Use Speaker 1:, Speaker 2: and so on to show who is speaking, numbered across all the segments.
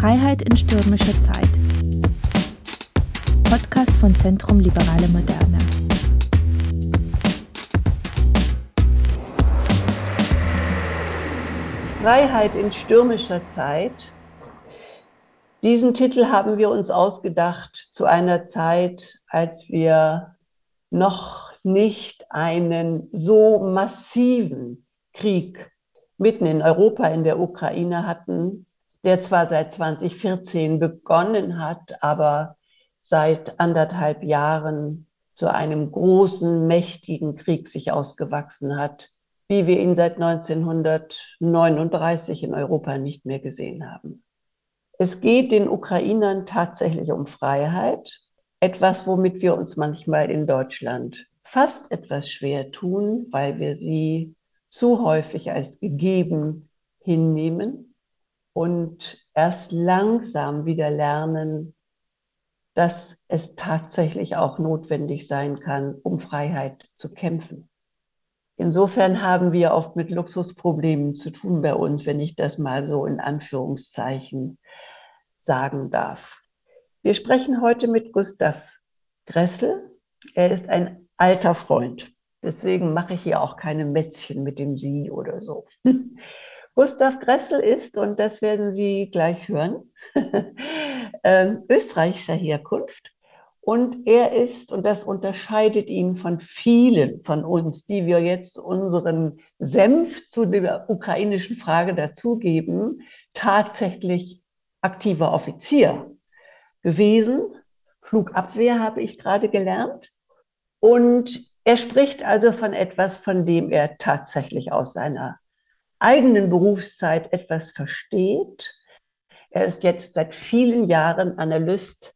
Speaker 1: Freiheit in stürmischer Zeit. Podcast von Zentrum Liberale Moderne.
Speaker 2: Freiheit in stürmischer Zeit. Diesen Titel haben wir uns ausgedacht zu einer Zeit, als wir noch nicht einen so massiven Krieg mitten in Europa, in der Ukraine hatten, der zwar seit 2014 begonnen hat, aber seit anderthalb Jahren zu einem großen, mächtigen Krieg sich ausgewachsen hat, wie wir ihn seit 1939 in Europa nicht mehr gesehen haben. Es geht den Ukrainern tatsächlich um Freiheit, etwas, womit wir uns manchmal in Deutschland fast etwas schwer tun, weil wir sie zu häufig als gegeben hinnehmen und erst langsam wieder lernen, dass es tatsächlich auch notwendig sein kann, um Freiheit zu kämpfen. Insofern haben wir oft mit Luxusproblemen zu tun bei uns, wenn ich das mal so in Anführungszeichen sagen darf. Wir sprechen heute mit Gustav Gressel. Er ist ein alter Freund. Deswegen mache ich hier auch keine Mätzchen mit dem Sie oder so. Gustav Gressel ist, und das werden Sie gleich hören, ähm, österreichischer Herkunft. Und er ist, und das unterscheidet ihn von vielen von uns, die wir jetzt unseren Senf zu der ukrainischen Frage dazugeben, tatsächlich aktiver Offizier gewesen. Flugabwehr habe ich gerade gelernt. Und er spricht also von etwas, von dem er tatsächlich aus seiner eigenen Berufszeit etwas versteht. Er ist jetzt seit vielen Jahren Analyst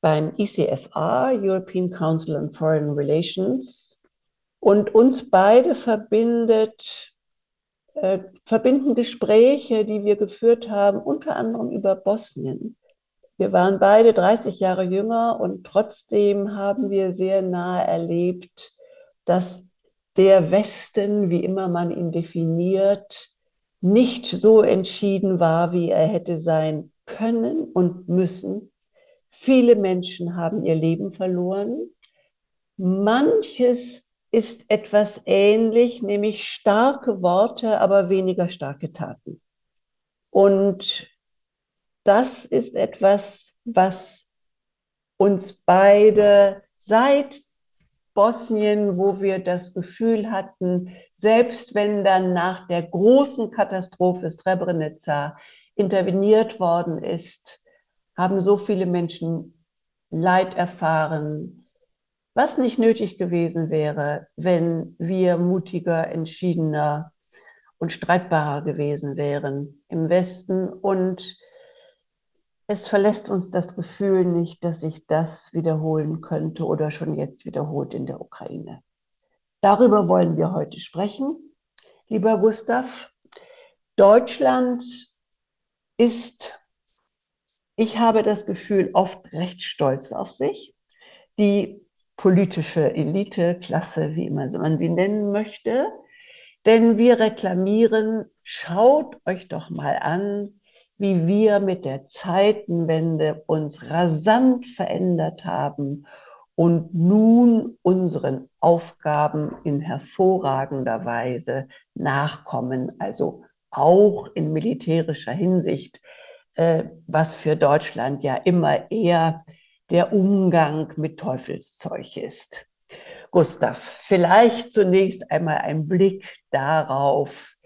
Speaker 2: beim ICFR, European Council on Foreign Relations. Und uns beide verbindet, äh, verbinden Gespräche, die wir geführt haben, unter anderem über Bosnien. Wir waren beide 30 Jahre jünger und trotzdem haben wir sehr nahe erlebt, dass der Westen, wie immer man ihn definiert, nicht so entschieden war, wie er hätte sein können und müssen. Viele Menschen haben ihr Leben verloren. Manches ist etwas ähnlich, nämlich starke Worte, aber weniger starke Taten. Und das ist etwas, was uns beide seit Bosnien, wo wir das Gefühl hatten, selbst wenn dann nach der großen Katastrophe Srebrenica interveniert worden ist, haben so viele Menschen Leid erfahren, was nicht nötig gewesen wäre, wenn wir mutiger, entschiedener und streitbarer gewesen wären im Westen. Und es verlässt uns das Gefühl nicht, dass sich das wiederholen könnte oder schon jetzt wiederholt in der Ukraine. Darüber wollen wir heute sprechen. Lieber Gustav, Deutschland ist, ich habe das Gefühl, oft recht stolz auf sich. Die politische Elite, Klasse, wie immer man sie nennen möchte. Denn wir reklamieren, schaut euch doch mal an, wie wir mit der Zeitenwende uns rasant verändert haben und nun unseren Aufgaben in hervorragender Weise nachkommen, also auch in militärischer Hinsicht, äh, was für Deutschland ja immer eher der Umgang mit Teufelszeug ist. Gustav, vielleicht zunächst einmal ein Blick darauf,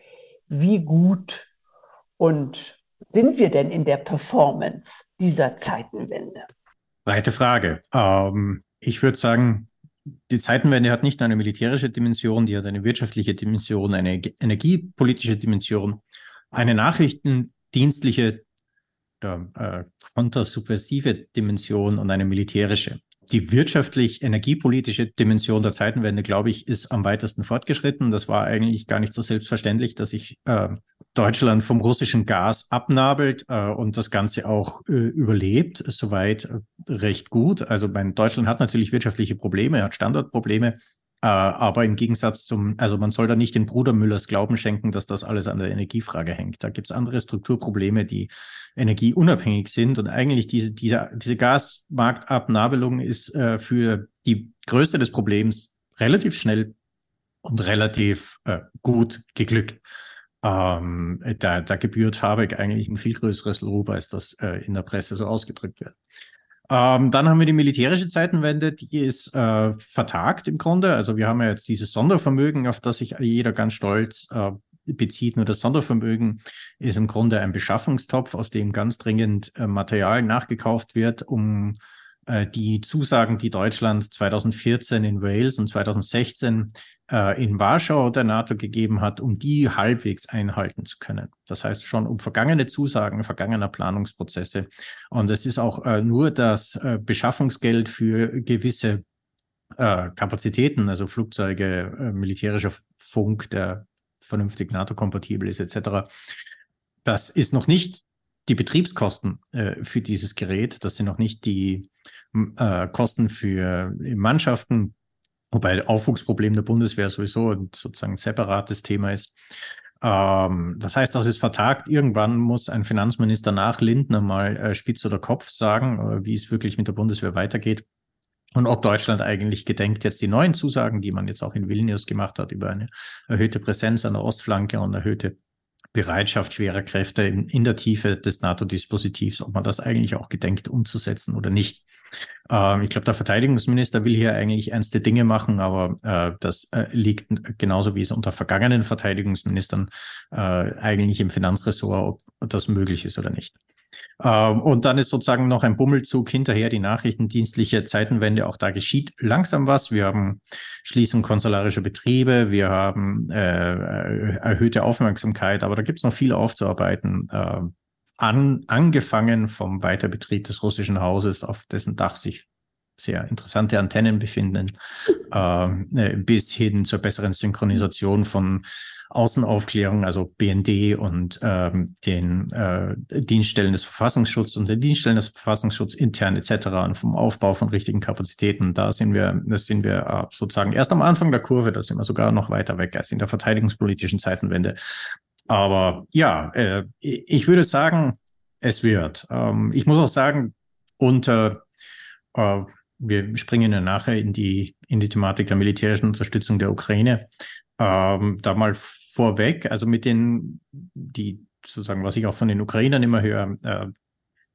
Speaker 2: wie gut und sind wir denn in der Performance dieser Zeitenwende?
Speaker 3: Weite Frage. Ähm, ich würde sagen, die Zeitenwende hat nicht nur eine militärische Dimension, die hat eine wirtschaftliche Dimension, eine energiepolitische Dimension, eine nachrichtendienstliche äh, kontersubversive Dimension und eine militärische die wirtschaftlich-energiepolitische Dimension der Zeitenwende, glaube ich, ist am weitesten fortgeschritten. Das war eigentlich gar nicht so selbstverständlich, dass sich äh, Deutschland vom russischen Gas abnabelt äh, und das Ganze auch äh, überlebt, soweit äh, recht gut. Also mein Deutschland hat natürlich wirtschaftliche Probleme, hat Standortprobleme, Äh, aber im Gegensatz zum, also man soll da nicht den Bruder Müllers Glauben schenken, dass das alles an der Energiefrage hängt. Da gibt es andere Strukturprobleme, die energieunabhängig sind. Und eigentlich diese, diese, diese Gasmarktabnabelung ist äh, für die Größe des Problems relativ schnell und relativ äh, gut geglückt. Ähm, da, da gebührt Habeck eigentlich ein viel größeres Lob, als das äh, in der Presse so ausgedrückt wird. Ähm, dann haben wir die militärische Zeitenwende, die ist äh, vertagt im Grunde. Also wir haben ja jetzt dieses Sondervermögen, auf das sich jeder ganz stolz äh, bezieht. Nur das Sondervermögen ist im Grunde ein Beschaffungstopf, aus dem ganz dringend äh, Material nachgekauft wird, um äh, die Zusagen, die Deutschland 2014 in Wales und 2016 äh, in Warschau der NATO gegeben hat, um die halbwegs einhalten zu können. Das heißt schon um vergangene Zusagen, vergangener Planungsprozesse. Und es ist auch äh, nur das äh, Beschaffungsgeld für gewisse äh, Kapazitäten, also Flugzeuge, äh, militärischer Funk, der vernünftig NATO-kompatibel ist, etc. Das ist noch nicht die Betriebskosten äh, für dieses Gerät. Das sind noch nicht die äh, Kosten für Mannschaften, wobei Aufwuchsproblem der Bundeswehr sowieso ein sozusagen separates Thema ist. Ähm, das heißt, das ist vertagt. Irgendwann muss ein Finanzminister nach Lindner mal äh, Spitz oder Kopf sagen, äh, wie es wirklich mit der Bundeswehr weitergeht. Und ob Deutschland eigentlich gedenkt, jetzt die neuen Zusagen, die man jetzt auch in Vilnius gemacht hat, über eine erhöhte Präsenz an der Ostflanke und erhöhte Bereitschaft schwerer Kräfte in, in der Tiefe des NATO-Dispositivs, ob man das eigentlich auch gedenkt umzusetzen oder nicht. Ähm, ich glaube, der Verteidigungsminister will hier eigentlich ernste Dinge machen, aber äh, das äh, liegt genauso wie es unter vergangenen Verteidigungsministern äh, eigentlich im Finanzressort, ob das möglich ist oder nicht. Ähm, und dann ist sozusagen noch ein Bummelzug hinterher, die nachrichtendienstliche Zeitenwende. Auch da geschieht langsam was. Wir haben Schließung konsularischer Betriebe, wir haben äh, erhöhte Aufmerksamkeit, aber da gibt es noch viel aufzuarbeiten. An, angefangen vom Weiterbetrieb des russischen Hauses, auf dessen Dach sich sehr interessante Antennen befinden, äh, bis hin zur besseren Synchronisation von Außenaufklärung, also BND und ähm, den äh, Dienststellen des Verfassungsschutzes und den Dienststellen des Verfassungsschutzes intern etc. und vom Aufbau von richtigen Kapazitäten. Da sind wir, das sind wir äh, sozusagen erst am Anfang der Kurve, da sind wir sogar noch weiter weg als in der verteidigungspolitischen Zeitenwende. Aber ja, äh, ich würde sagen, es wird. Ähm, ich muss auch sagen, unter äh, wir springen ja nachher in die, in die Thematik der militärischen Unterstützung der Ukraine. Ähm, da mal vorweg, also mit den, die sozusagen, was ich auch von den Ukrainern immer höre, äh,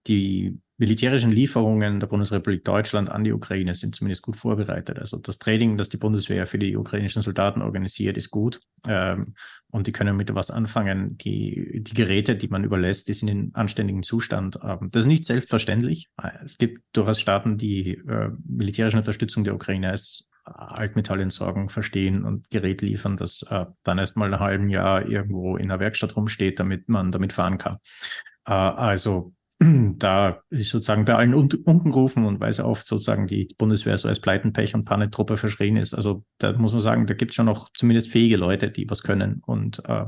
Speaker 3: die militärischen Lieferungen der Bundesrepublik Deutschland an die Ukraine sind zumindest gut vorbereitet. Also das Training, das die Bundeswehr für die ukrainischen Soldaten organisiert, ist gut. Ähm, und die können mit was anfangen. Die, die Geräte, die man überlässt, die sind in anständigem Zustand. Ähm, das ist nicht selbstverständlich. Es gibt durchaus Staaten, die äh, militärische Unterstützung der Ukraine als Altmetallentsorgung verstehen und Gerät liefern, das äh, dann erst mal ein halben Jahr irgendwo in der Werkstatt rumsteht, damit man damit fahren kann. Äh, also da ist sozusagen bei allen unten gerufen und weil sie oft sozusagen die Bundeswehr so als Pleitenpech und Panetruppe verschrien ist. Also da muss man sagen, da gibt es schon noch zumindest fähige Leute, die was können und äh,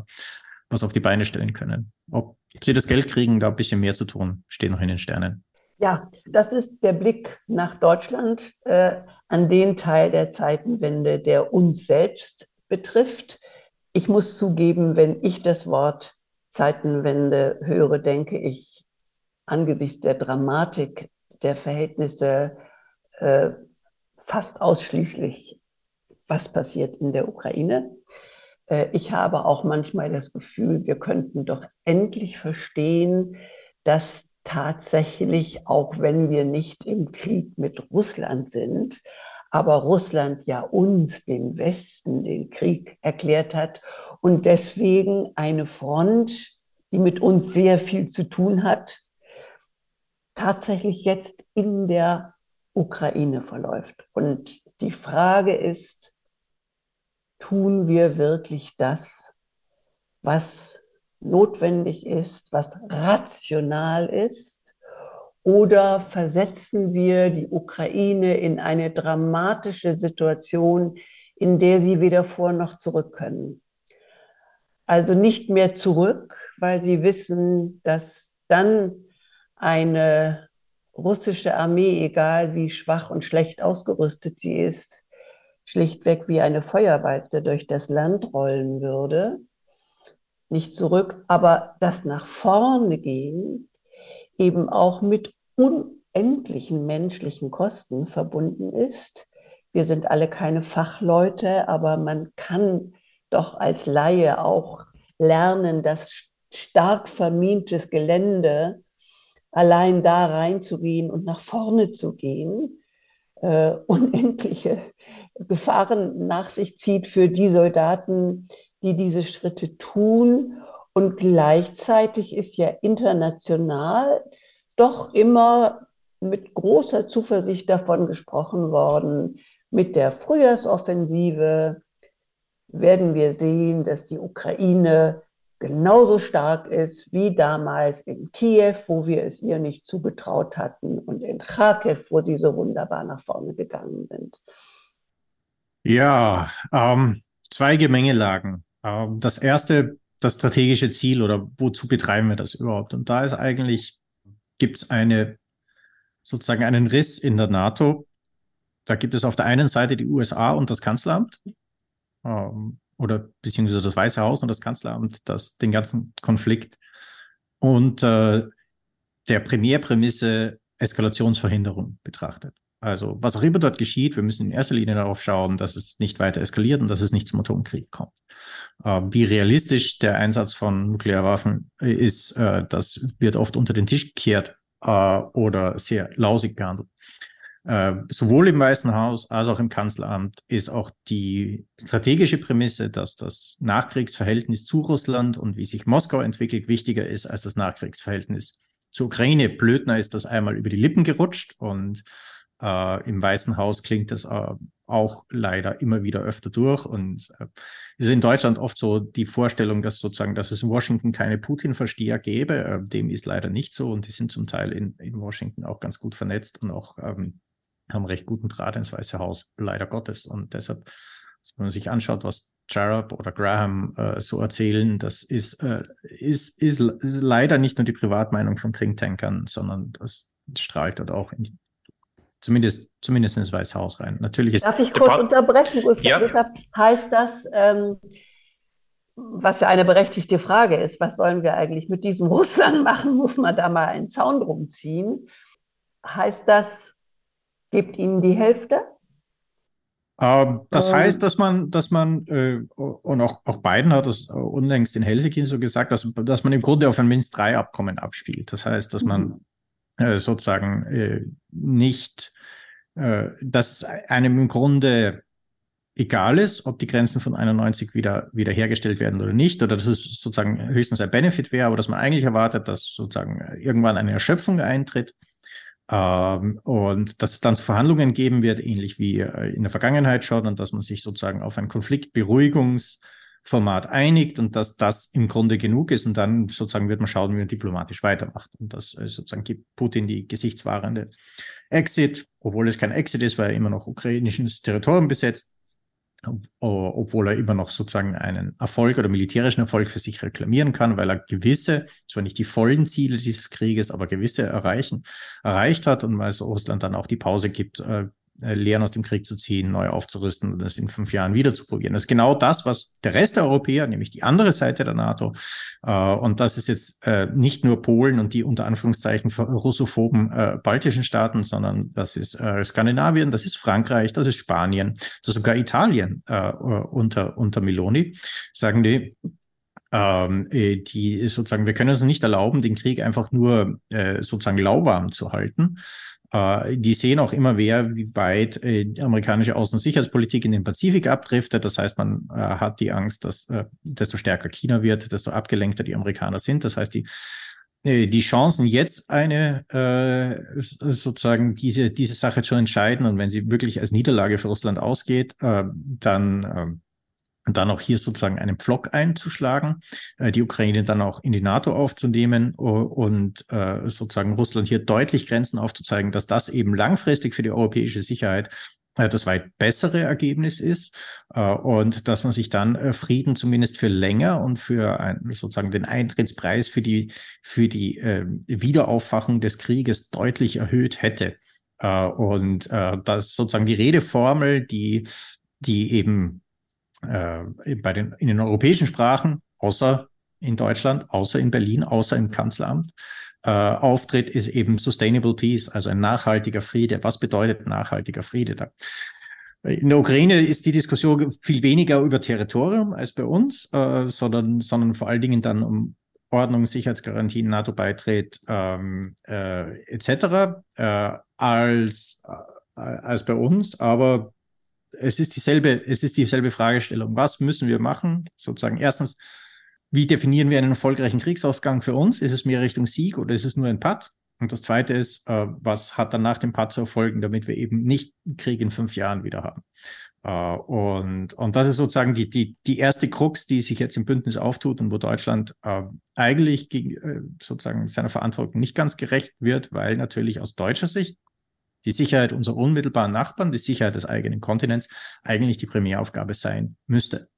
Speaker 3: was auf die Beine stellen können. Ob sie das Geld kriegen, da ein bisschen mehr zu tun, steht noch in den Sternen.
Speaker 2: Ja, das ist der Blick nach Deutschland äh, an den Teil der Zeitenwende, der uns selbst betrifft. Ich muss zugeben, wenn ich das Wort Zeitenwende höre, denke ich angesichts der Dramatik der Verhältnisse äh, fast ausschließlich, was passiert in der Ukraine. Äh, ich habe auch manchmal das Gefühl, wir könnten doch endlich verstehen, dass tatsächlich, auch wenn wir nicht im Krieg mit Russland sind, aber Russland ja uns, dem Westen, den Krieg erklärt hat und deswegen eine Front, die mit uns sehr viel zu tun hat, tatsächlich jetzt in der Ukraine verläuft. Und die Frage ist, tun wir wirklich das, was notwendig ist, was rational ist? Oder versetzen wir die Ukraine in eine dramatische Situation, in der sie weder vor noch zurück können? Also nicht mehr zurück, weil sie wissen, dass dann eine russische Armee, egal wie schwach und schlecht ausgerüstet sie ist, schlichtweg wie eine Feuerwalze durch das Land rollen würde. Nicht zurück, aber das nach vorne gehen eben auch mit unendlichen menschlichen Kosten verbunden ist. Wir sind alle keine Fachleute, aber man kann doch als Laie auch lernen, dass stark vermintes Gelände allein da reinzugehen und nach vorne zu gehen, äh, unendliche Gefahren nach sich zieht für die Soldaten, die diese Schritte tun. Und gleichzeitig ist ja international doch immer mit großer Zuversicht davon gesprochen worden, mit der Frühjahrsoffensive werden wir sehen, dass die Ukraine genauso stark ist wie damals in Kiew, wo wir es ihr nicht zugetraut hatten, und in Kharkiv, wo sie so wunderbar nach vorne gegangen sind.
Speaker 3: Ja, ähm, zwei Gemengelagen. Ähm, das erste, das strategische Ziel oder wozu betreiben wir das überhaupt? Und da ist eigentlich, gibt es eine sozusagen einen Riss in der NATO. Da gibt es auf der einen Seite die USA und das Kanzleramt. Ähm, oder beziehungsweise das Weiße Haus und das Kanzleramt, das den ganzen Konflikt und äh, der Primärprämisse Eskalationsverhinderung betrachtet. Also was auch immer dort geschieht, wir müssen in erster Linie darauf schauen, dass es nicht weiter eskaliert und dass es nicht zum Atomkrieg kommt. Äh, wie realistisch der Einsatz von Nuklearwaffen ist, äh, das wird oft unter den Tisch gekehrt äh, oder sehr lausig behandelt. Äh, sowohl im Weißen Haus als auch im Kanzleramt ist auch die strategische Prämisse, dass das Nachkriegsverhältnis zu Russland und wie sich Moskau entwickelt, wichtiger ist als das Nachkriegsverhältnis zur Ukraine. Blödner ist das einmal über die Lippen gerutscht und äh, im Weißen Haus klingt das äh, auch leider immer wieder öfter durch. Und äh, ist in Deutschland oft so die Vorstellung, dass sozusagen, dass es in Washington keine Putin-Versteher gäbe. Äh, dem ist leider nicht so und die sind zum Teil in, in Washington auch ganz gut vernetzt und auch ähm, haben recht guten Draht ins Weiße Haus, leider Gottes. Und deshalb, wenn man sich anschaut, was Jarab oder Graham äh, so erzählen, das ist, äh, ist, ist, ist, leider nicht nur die Privatmeinung von Thinktankern, sondern das strahlt dort auch in, zumindest, zumindest ins Weiße Haus rein. Natürlich ist
Speaker 2: Darf ich kurz unterbrechen, Gustav? Ja. Heißt das, ähm, was ja eine berechtigte Frage ist, was sollen wir eigentlich mit diesem Russland machen? Muss man da mal einen Zaun drum ziehen? Heißt das, Gebt ihnen die Hälfte?
Speaker 3: Ähm, das ähm, heißt, dass man, dass man, äh, und auch, auch Biden hat das unlängst in Helsinki so gesagt, dass, dass man im Grunde auf ein Minsk-3-Abkommen abspielt. Das heißt, dass man mhm. äh, sozusagen äh, nicht, äh, dass einem im Grunde egal ist, ob die Grenzen von 91 wieder, wieder hergestellt werden oder nicht, oder dass es sozusagen höchstens ein Benefit wäre, aber dass man eigentlich erwartet, dass sozusagen irgendwann eine Erschöpfung eintritt und dass es dann zu Verhandlungen geben wird, ähnlich wie äh, in der Vergangenheit schon, und dass man sich sozusagen auf ein Konfliktberuhigungsformat einigt und dass das im Grunde genug ist. Und dann sozusagen wird man schauen, wie man diplomatisch weitermacht. Und das äh, sozusagen gibt Putin die gesichtswahrende Exit, obwohl es kein Exit ist, weil er immer noch ukrainisches Territorium besetzt obwohl er immer noch sozusagen einen Erfolg oder militärischen Erfolg für sich reklamieren kann, weil er gewisse, zwar nicht die vollen Ziele dieses Krieges, aber gewisse erreichen, erreicht hat und weil es Russland dann auch die Pause gibt, äh, Lehren aus dem Krieg zu ziehen, neu aufzurüsten und das in fünf Jahren wieder zu probieren. Das ist genau das, was der Rest der Europäer, nämlich die andere Seite der NATO, äh, und das ist jetzt äh, nicht nur Polen und die unter Anführungszeichen russophoben äh, baltischen Staaten, sondern das ist äh, Skandinavien, das ist Frankreich, das ist Spanien, das ist sogar Italien äh, unter, unter Meloni, sagen die, ähm, die sozusagen, wir können uns nicht erlauben, den Krieg einfach nur äh, sozusagen lauwarm zu halten, äh, die sehen auch immer mehr, wie weit äh, die amerikanische Außen- und Sicherheitspolitik in den Pazifik abdriftet. Das heißt, man äh, hat die Angst, dass desto stärker China wird, desto abgelenkter die Amerikaner sind. Das heißt, die die Chancen, jetzt eine äh, sozusagen diese, diese Sache zu entscheiden und wenn sie wirklich als Niederlage für Russland ausgeht, äh, dann äh, und dann auch hier sozusagen einen Pflock einzuschlagen, äh, die Ukraine dann auch in die NATO aufzunehmen und äh, sozusagen Russland hier deutlich Grenzen aufzuzeigen, dass das eben langfristig für die europäische Sicherheit äh, das weit bessere Ergebnis ist und dass man sich dann Frieden zumindest für länger und für ein, sozusagen den Eintrittspreis für die, für die Wiederaufwachung des Krieges deutlich erhöht hätte. Und das sozusagen die Redeformel, die die eben äh, bei den, in den europäischen Sprachen, außer in Deutschland, außer in Berlin, außer im Kanzleramt, äh, auftritt, ist eben Sustainable Peace, also ein nachhaltiger Friede. Was bedeutet nachhaltiger Friede da? In der Ukraine ist die Diskussion viel weniger über Territorium als bei uns, äh, sondern, sondern vor allen Dingen dann um Ordnung, Sicherheitsgarantien, NATO-Beitritt ähm, äh, etc. Äh, als, äh, als bei uns. Aber es ist dieselbe, es ist dieselbe Fragestellung. Was müssen wir machen? Sozusagen erstens, wie definieren wir einen erfolgreichen Kriegsausgang für uns? Ist es mehr Richtung Sieg oder ist es nur ein Patt? Und das Zweite ist, äh, was hat dann nach dem Patt zu erfolgen, damit wir eben nicht Krieg in fünf Jahren wieder haben? Äh, und, und das ist sozusagen die, die, die erste Krux, die sich jetzt im Bündnis auftut und wo Deutschland äh, eigentlich gegen, äh, sozusagen seiner Verantwortung nicht ganz gerecht wird, weil natürlich aus deutscher Sicht die Sicherheit unserer unmittelbaren Nachbarn, die Sicherheit des eigenen Kontinents eigentlich die Primäraufgabe sein müsste.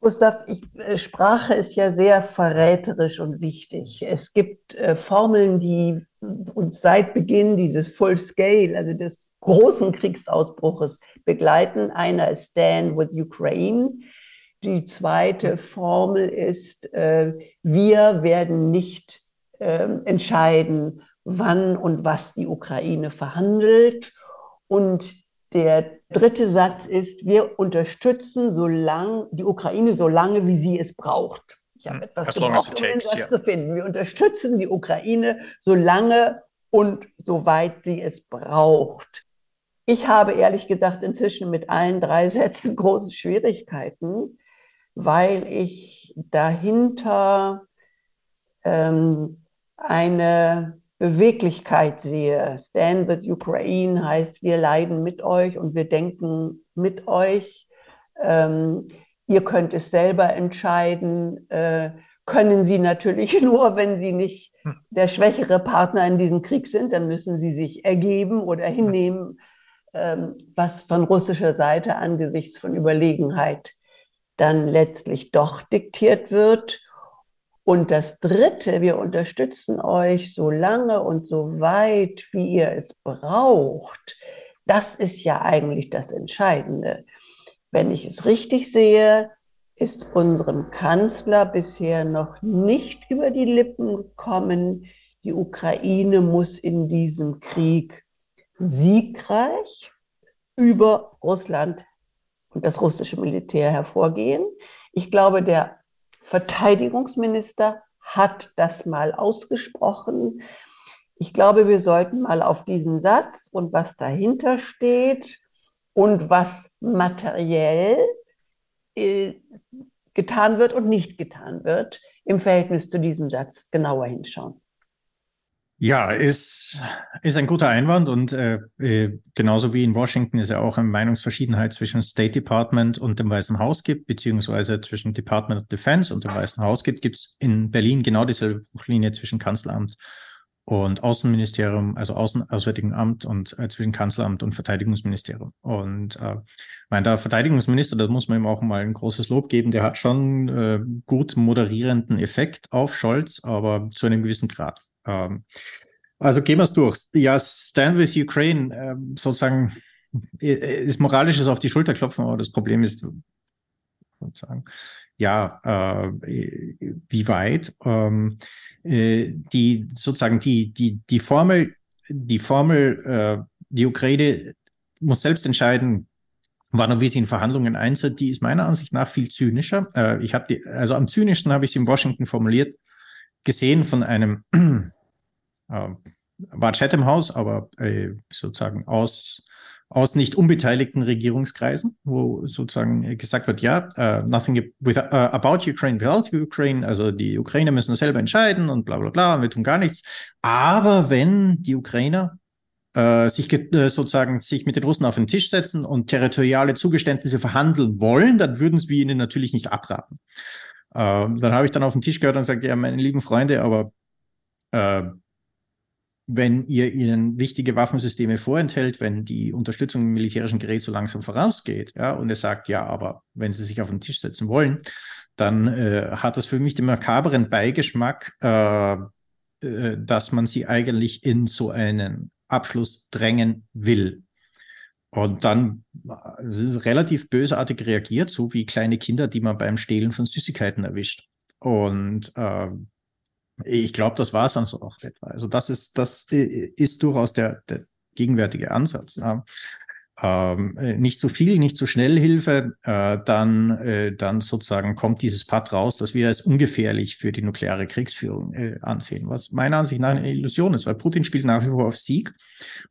Speaker 2: Gustav, ich, äh, Sprache ist ja sehr verräterisch und wichtig. Es gibt äh, Formeln, die uns seit Beginn dieses Full Scale, also des großen Kriegsausbruches begleiten. Einer ist Stand with Ukraine. Die zweite Formel ist, äh, wir werden nicht äh, entscheiden, wann und was die Ukraine verhandelt. Und der dritte Satz ist, wir unterstützen so lang, die Ukraine so lange, wie sie es braucht. Ich habe hm, etwas gebraucht, um yeah. zu finden. Wir unterstützen die Ukraine so lange und soweit sie es braucht. Ich habe ehrlich gesagt inzwischen mit allen drei Sätzen große Schwierigkeiten, weil ich dahinter ähm, eine Beweglichkeit sehe. Stand with Ukraine heißt, wir leiden mit euch und wir denken mit euch. Ähm, ihr könnt es selber entscheiden. Äh, können sie natürlich nur, wenn sie nicht hm. der schwächere Partner in diesem Krieg sind, dann müssen sie sich ergeben oder hm. hinnehmen, ähm, was von russischer Seite angesichts von Überlegenheit dann letztlich doch diktiert wird. Und das Dritte, wir unterstützen euch so lange und so weit, wie ihr es braucht. Das ist ja eigentlich das Entscheidende. Wenn ich es richtig sehe, ist unserem Kanzler bisher noch nicht über die Lippen gekommen, die Ukraine muss in diesem Krieg siegreich über Russland und das russische Militär hervorgehen. Ich glaube, der Verteidigungsminister hat das mal ausgesprochen. Ich glaube, wir sollten mal auf diesen Satz und was dahinter steht und was materiell äh, getan wird und nicht getan wird, im Verhältnis zu diesem Satz genauer hinschauen.
Speaker 3: Ja, ist, ist ein guter Einwand und äh, äh, genauso wie in Washington ist ja auch eine Meinungsverschiedenheit zwischen State Department und dem Weißen Haus gibt, beziehungsweise zwischen Department of Defense und dem Weißen Haus gibt, gibt es in Berlin genau dieselbe Buchlinie zwischen Kanzleramt und Außenministerium, also Außen Auswärtigen Amt und äh, zwischen Kanzleramt und Verteidigungsministerium. Und äh, mein der Verteidigungsminister, da muss man ihm auch mal ein großes Lob geben, der hat schon äh, gut moderierenden Effekt auf Scholz, aber zu einem gewissen Grad. Ähm, also gehen wir es durch. Ja, Stand with Ukraine, ähm, sozusagen, ist moralisches auf die Schulter klopfen, aber das Problem ist, sozusagen, ja, äh, wie weit ähm, äh, die sozusagen die, die, die Formel, die Formel, äh, die Ukraine muss selbst entscheiden, wann und wie sie in Verhandlungen eintritt, die ist meiner Ansicht nach viel zynischer. Äh, ich habe die, also am zynischsten habe ich sie in Washington formuliert, gesehen von einem äh, war Chatham House, aber äh, sozusagen aus, aus nicht unbeteiligten Regierungskreisen, wo sozusagen gesagt wird, ja, uh, nothing with, uh, about Ukraine without Ukraine, also die Ukrainer müssen selber entscheiden und bla bla bla, und wir tun gar nichts. Aber wenn die Ukrainer äh, sich sozusagen sich mit den Russen auf den Tisch setzen und territoriale Zugeständnisse verhandeln wollen, dann würden wir ihnen natürlich nicht abraten. Äh, dann habe ich dann auf den Tisch gehört und gesagt, ja, meine lieben Freunde, aber wenn ihr ihnen wichtige Waffensysteme vorenthält, wenn die Unterstützung im militärischen Gerät so langsam vorausgeht, ja, und er sagt, ja, aber wenn sie sich auf den Tisch setzen wollen, dann äh, hat das für mich den makaberen Beigeschmack, äh, äh, dass man sie eigentlich in so einen Abschluss drängen will. und dann relativ bösartig reagiert, so wie kleine Kinder, die man beim Stehlen von Süßigkeiten erwischt. Und äh, ich glaube, das war es dann so auch etwa. Also das ist, das ist durchaus der, der gegenwärtige Ansatz. Ähm, äh, nicht zu viel, nicht zu schnell Hilfe, äh, dann, äh, dann sozusagen kommt dieses Pad raus, dass wir es ungefährlich für die nukleare Kriegsführung äh, ansehen, was meiner Ansicht nach eine Illusion ist, weil Putin spielt nach wie vor auf Sieg.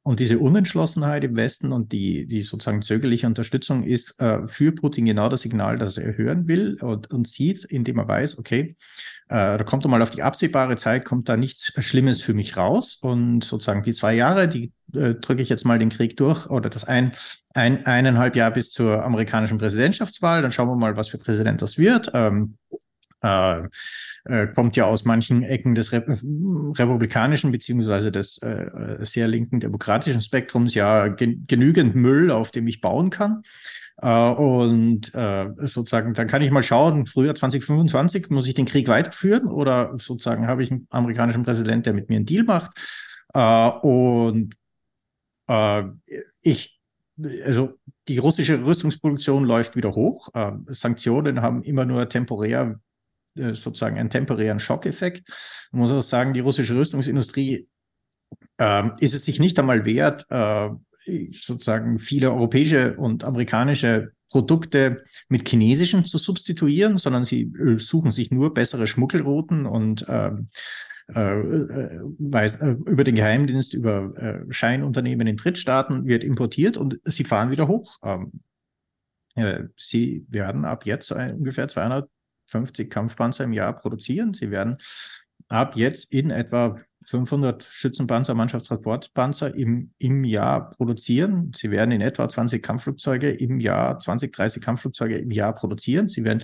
Speaker 3: Und diese Unentschlossenheit im Westen und die, die sozusagen zögerliche Unterstützung ist äh, für Putin genau das Signal, das er hören will und, und sieht, indem er weiß, okay, äh, da kommt mal auf die absehbare Zeit, kommt da nichts Schlimmes für mich raus. Und sozusagen die zwei Jahre, die äh, drücke ich jetzt mal den Krieg durch oder das ein, ein, eineinhalb Jahr bis zur amerikanischen Präsidentschaftswahl. Dann schauen wir mal, was für Präsident das wird. Ähm, äh, äh, kommt ja aus manchen Ecken des Re republikanischen beziehungsweise des äh, sehr linken demokratischen Spektrums ja gen genügend Müll, auf dem ich bauen kann. Uh, und sozusagen, dann kann ich mal schauen, früher 2025 muss ich den Krieg weiterführen oder sozusagen habe ich einen amerikanischen Präsident, der mit mir einen Deal macht. Und äh, ich, also die russische Rüstungsproduktion läuft wieder hoch. Äh, Sanktionen haben immer nur temporär äh, sozusagen einen temporären Schockeffekt. Man muss auch sagen, die russische Rüstungsindustrie äh, ist es sich nicht einmal wert, äh, sozusagen viele europäische und amerikanische Produkte mit chinesischen zu substituieren, sondern sie äh, suchen sich nur bessere Schmuggelrouten und ähm, äh, äh, weiß, äh, über den Geheimdienst, über äh, Scheinunternehmen in Drittstaaten wird importiert und sie fahren wieder hoch. Ähm, sie werden ab jetzt ungefähr 250 Kampfpanzer im Jahr produzieren. Sie werden ab jetzt in etwa 500 Schützenpanzer, Mannschaftstransportpanzer im, im Jahr produzieren. Sie werden in etwa 20 Kampfflugzeuge im Jahr, 20, 30 Kampfflugzeuge im Jahr produzieren. Sie werden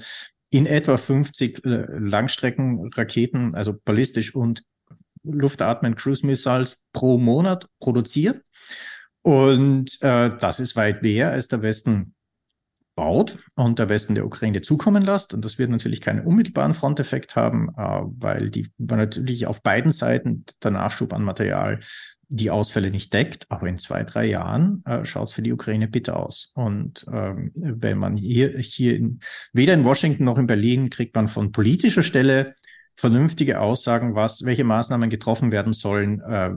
Speaker 3: in etwa 50 äh, Langstreckenraketen, also ballistisch und Luftatmen Cruise Missiles pro Monat produziert. Und äh, das ist weit mehr, als der Westen baut und der Westen der Ukraine zukommen lässt. Und das wird natürlich keinen unmittelbaren Fronteffekt haben, äh, weil die weil natürlich auf beiden Seiten der Nachschub an Material die Ausfälle nicht deckt, aber in zwei, drei Jahren äh, schaut es für die Ukraine bitter aus. Und ähm, wenn man hier, hier in, weder in Washington noch in Berlin kriegt man von politischer Stelle vernünftige Aussagen, was, welche Maßnahmen getroffen werden sollen, äh,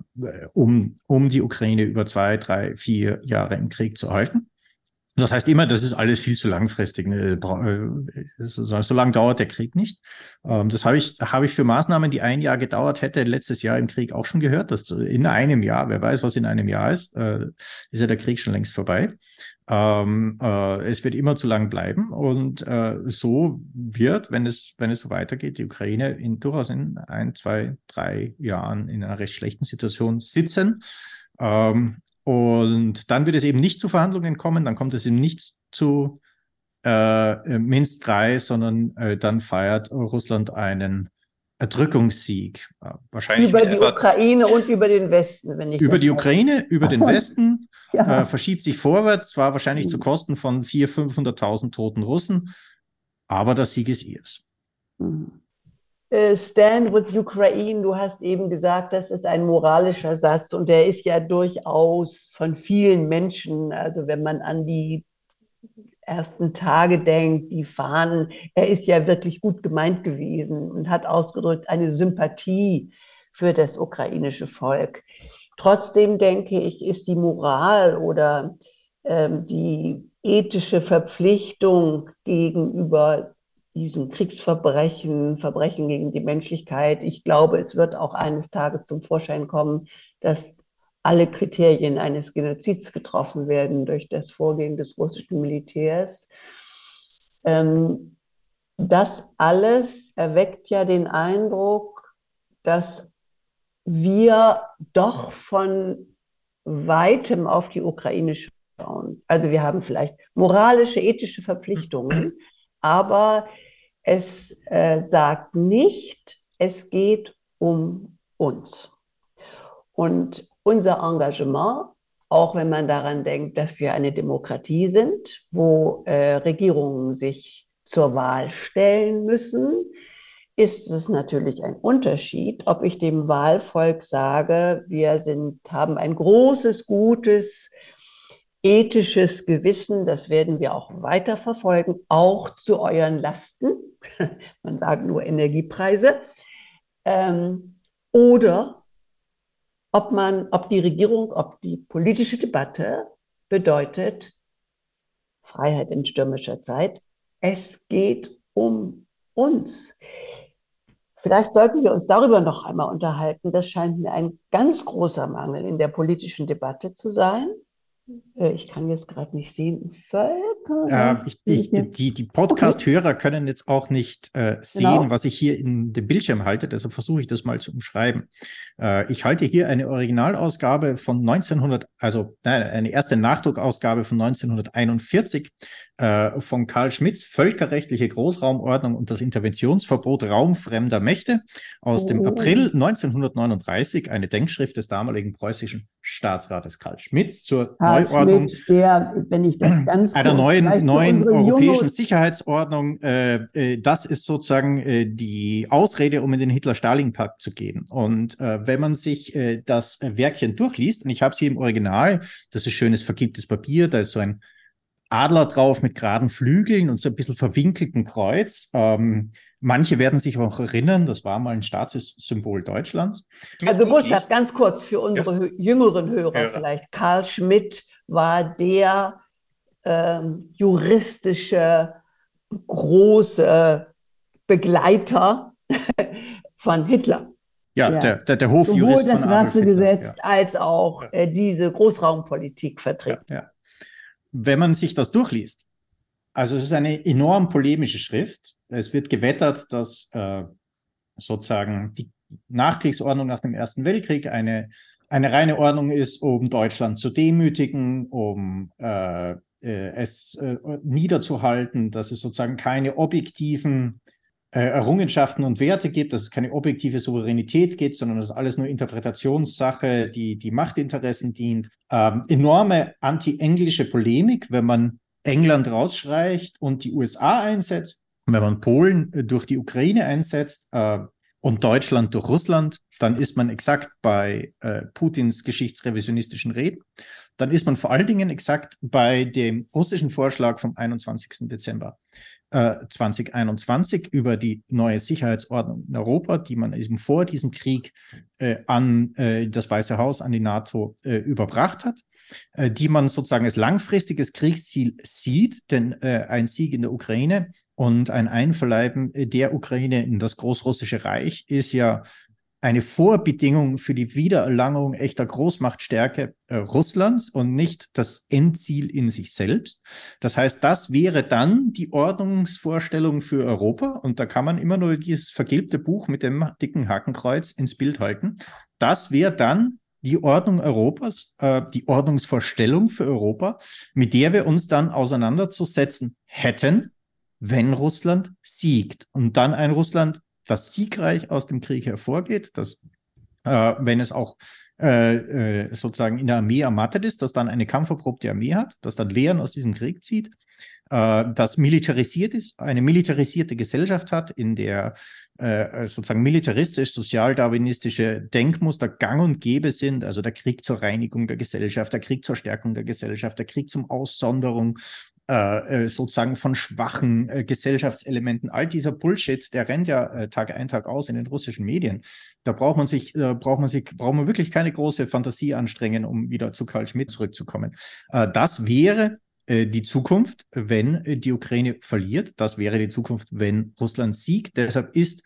Speaker 3: um, um die Ukraine über zwei, drei, vier Jahre im Krieg zu halten. Das heißt immer, das ist alles viel zu langfristig. Ne? Äh, so lange dauert der Krieg nicht. Ähm, das habe ich, habe ich für Maßnahmen, die ein Jahr gedauert hätte, letztes Jahr im Krieg auch schon gehört, dass in einem Jahr, wer weiß, was in einem Jahr ist, äh, ist ja der Krieg schon längst vorbei. Ähm, äh, es wird immer zu lang bleiben und so wird, wenn es, wenn es so weitergeht, die Ukraine in, durchaus in ein, zwei, drei Jahren in einer recht schlechten Situation sitzen. Ähm, und dann wird es eben nicht zu Verhandlungen kommen, dann kommt es eben nicht zu äh, Minsk 3, sondern äh, dann feiert Russland einen Erdrückungssieg.
Speaker 2: Äh, wahrscheinlich über die Ukraine und über den Westen,
Speaker 3: wenn ich Über die Ukraine, über den Westen, ja. äh, verschiebt sich vorwärts, zwar wahrscheinlich mhm. zu Kosten von 400.000, 500.000 toten Russen, aber der Sieg ist ihrs.
Speaker 2: Mhm. Äh, Stand with Ukraine, du hast eben gesagt, das ist ein moralischer Satz und der ist ja durchaus von vielen Menschen, also wenn man an die ersten Tage denkt, die Fahnen, er ist ja wirklich gut gemeint gewesen und hat ausgedrückt eine Sympathie für das ukrainische Volk. Trotzdem denke ich, ist die Moral oder ähm, die ethische Verpflichtung gegenüber diesen Kriegsverbrechen, Verbrechen gegen die Menschlichkeit. Ich glaube, es wird auch eines Tages zum Vorschein kommen, dass alle Kriterien eines Genozids getroffen werden durch das Vorgehen des russischen Militärs. Ähm, das alles erweckt ja den Eindruck, dass wir doch von weitem auf die Ukraine schauen. Also wir haben vielleicht moralische, ethische Verpflichtungen, aber es äh, sagt nicht, es geht um uns. Und unser Engagement, auch wenn man daran denkt, dass wir eine Demokratie sind, wo äh, Regierungen sich zur Wahl stellen müssen, ist es natürlich ein Unterschied, ob ich dem Wahlvolk sage, wir sind, haben ein großes, gutes ethisches Gewissen, das werden wir auch weiter verfolgen, auch zu euren Lasten. Man sagt nur Energiepreise. Ähm, oder ob man, ob die Regierung, ob die politische Debatte bedeutet Freiheit in stürmischer Zeit. Es geht um uns. Vielleicht sollten wir uns darüber noch einmal unterhalten. Das scheint mir ein ganz großer Mangel in der politischen Debatte zu sein. Äh, ich kann jetzt gerade nicht sehen,
Speaker 3: Völker. Äh, ich, ich, die die Podcast-Hörer okay. können jetzt auch nicht äh, sehen, genau. was ich hier in dem Bildschirm halte, deshalb versuche ich das mal zu umschreiben. Äh, ich halte hier eine Originalausgabe von 1900, also nein, eine erste Nachdruckausgabe von 1941 äh, von Karl Schmitz, Völkerrechtliche Großraumordnung und das Interventionsverbot raumfremder Mächte aus oh. dem April 1939, eine Denkschrift des damaligen preußischen Staatsrates Karl Schmitz zur Karl Neuordnung Schmidt,
Speaker 2: der, wenn ich das ganz
Speaker 3: einer neuen, neuen europäischen Sicherheitsordnung. Äh, äh, das ist sozusagen äh, die Ausrede, um in den Hitler-Stalin-Pakt zu gehen. Und äh, wenn man sich äh, das Werkchen durchliest, und ich habe es hier im Original, das ist schönes vergibtes Papier, da ist so ein Adler drauf mit geraden Flügeln und so ein bisschen verwinkelten Kreuz. Ähm, manche werden sich auch erinnern, das war mal ein Staatssymbol Deutschlands.
Speaker 2: Also Gustav, ganz kurz für unsere ja. jüngeren Hörer ja. vielleicht. Karl Schmidt war der ähm, juristische große Begleiter von Hitler.
Speaker 3: Ja, ja, der, der, der Hofjurist
Speaker 2: Sowohl das Rassegesetz ja. als auch äh, diese Großraumpolitik vertritt.
Speaker 3: Ja, wenn man sich das durchliest, also es ist eine enorm polemische Schrift. Es wird gewettert, dass äh, sozusagen die Nachkriegsordnung nach dem Ersten Weltkrieg eine, eine reine Ordnung ist, um Deutschland zu demütigen, um äh, es äh, niederzuhalten, dass es sozusagen keine objektiven äh, Errungenschaften und Werte gibt, dass es keine objektive Souveränität gibt, sondern dass alles nur Interpretationssache, die die Machtinteressen dient. Ähm, enorme anti-englische Polemik, wenn man England rausschreicht und die USA einsetzt, wenn man Polen äh, durch die Ukraine einsetzt äh, und Deutschland durch Russland, dann ist man exakt bei äh, Putins geschichtsrevisionistischen Reden. Dann ist man vor allen Dingen exakt bei dem russischen Vorschlag vom 21. Dezember 2021 äh, über die neue Sicherheitsordnung in Europa, die man eben vor diesem Krieg äh, an äh, das Weiße Haus, an die NATO äh, überbracht hat, äh, die man sozusagen als langfristiges Kriegsziel sieht, denn äh, ein Sieg in der Ukraine und ein Einverleiben der Ukraine in das Großrussische Reich ist ja eine Vorbedingung für die Wiedererlangung echter Großmachtstärke äh, Russlands und nicht das Endziel in sich selbst. Das heißt, das wäre dann die Ordnungsvorstellung für Europa und da kann man immer nur dieses vergilbte Buch mit dem dicken Hakenkreuz ins Bild halten. Das wäre dann die Ordnung Europas, äh, die Ordnungsvorstellung für Europa, mit der wir uns dann auseinanderzusetzen hätten, wenn Russland siegt und dann ein Russland das siegreich aus dem Krieg hervorgeht, dass äh, wenn es auch äh, äh, sozusagen in der Armee ermattet ist, dass dann eine kampferprobte Armee hat, dass dann Lehren aus diesem Krieg zieht, äh, das militarisiert ist, eine militarisierte Gesellschaft hat, in der äh, sozusagen militaristisch, sozialdarwinistische Denkmuster gang und gäbe sind, also der Krieg zur Reinigung der Gesellschaft, der Krieg zur Stärkung der Gesellschaft, der Krieg zum Aussonderung äh, äh, sozusagen von schwachen äh, Gesellschaftselementen. All dieser Bullshit, der rennt ja äh, Tag ein, Tag aus in den russischen Medien. Da braucht man sich, äh, braucht man sich, braucht man wirklich keine große Fantasie anstrengen, um wieder zu Karl Schmidt zurückzukommen. Äh, das wäre die Zukunft, wenn die Ukraine verliert. Das wäre die Zukunft, wenn Russland siegt. Deshalb ist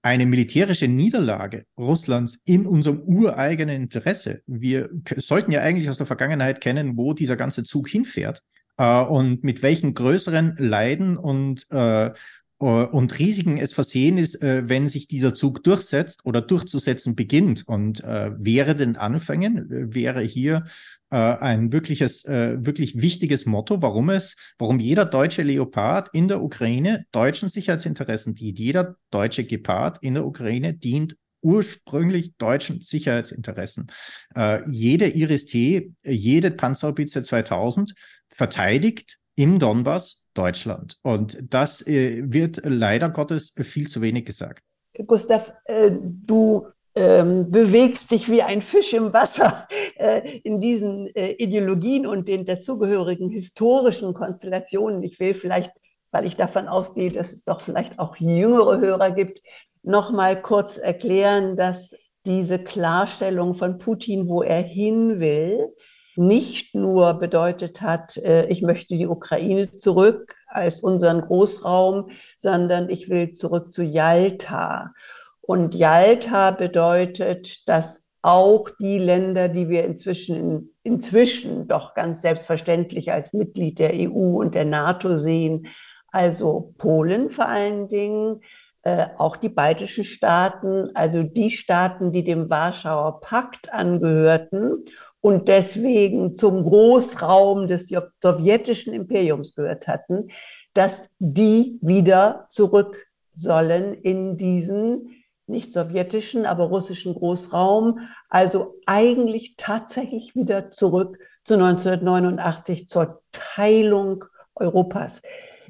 Speaker 3: eine militärische Niederlage Russlands in unserem ureigenen Interesse. Wir sollten ja eigentlich aus der Vergangenheit kennen, wo dieser ganze Zug hinfährt äh, und mit welchen größeren Leiden und, äh, äh, und Risiken es versehen ist, äh, wenn sich dieser Zug durchsetzt oder durchzusetzen beginnt. Und äh, wäre den Anfängen, wäre hier ein wirkliches, wirklich wichtiges Motto, warum es, warum jeder deutsche Leopard in der Ukraine deutschen Sicherheitsinteressen dient. Jeder deutsche Gepard in der Ukraine dient ursprünglich deutschen Sicherheitsinteressen. Äh, jede Iris-T, jede Panzerhaubitze 2000 verteidigt in Donbass Deutschland. Und das äh, wird leider Gottes viel zu wenig gesagt.
Speaker 2: Gustav, äh, du ähm, bewegst dich wie ein Fisch im Wasser äh, in diesen äh, Ideologien und den dazugehörigen historischen Konstellationen. Ich will vielleicht, weil ich davon ausgehe, dass es doch vielleicht auch jüngere Hörer gibt, noch mal kurz erklären, dass diese Klarstellung von Putin, wo er hin will, nicht nur bedeutet hat, äh, ich möchte die Ukraine zurück als unseren Großraum, sondern ich will zurück zu Jalta. Und Jalta bedeutet, dass auch die Länder, die wir inzwischen, inzwischen doch ganz selbstverständlich als Mitglied der EU und der NATO sehen, also Polen vor allen Dingen, äh, auch die baltischen Staaten, also die Staaten, die dem Warschauer Pakt angehörten und deswegen zum Großraum des sowjetischen Imperiums gehört hatten, dass die wieder zurück sollen in diesen nicht sowjetischen, aber russischen Großraum, also eigentlich tatsächlich wieder zurück zu 1989 zur Teilung Europas.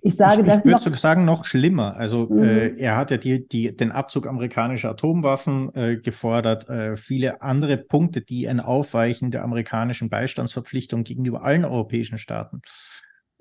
Speaker 3: Ich sage ich, das. Ich würde sogar sagen, noch schlimmer. Also mhm. äh, er hat ja die, die, den Abzug amerikanischer Atomwaffen äh, gefordert, äh, viele andere Punkte, die ein Aufweichen der amerikanischen Beistandsverpflichtung gegenüber allen europäischen Staaten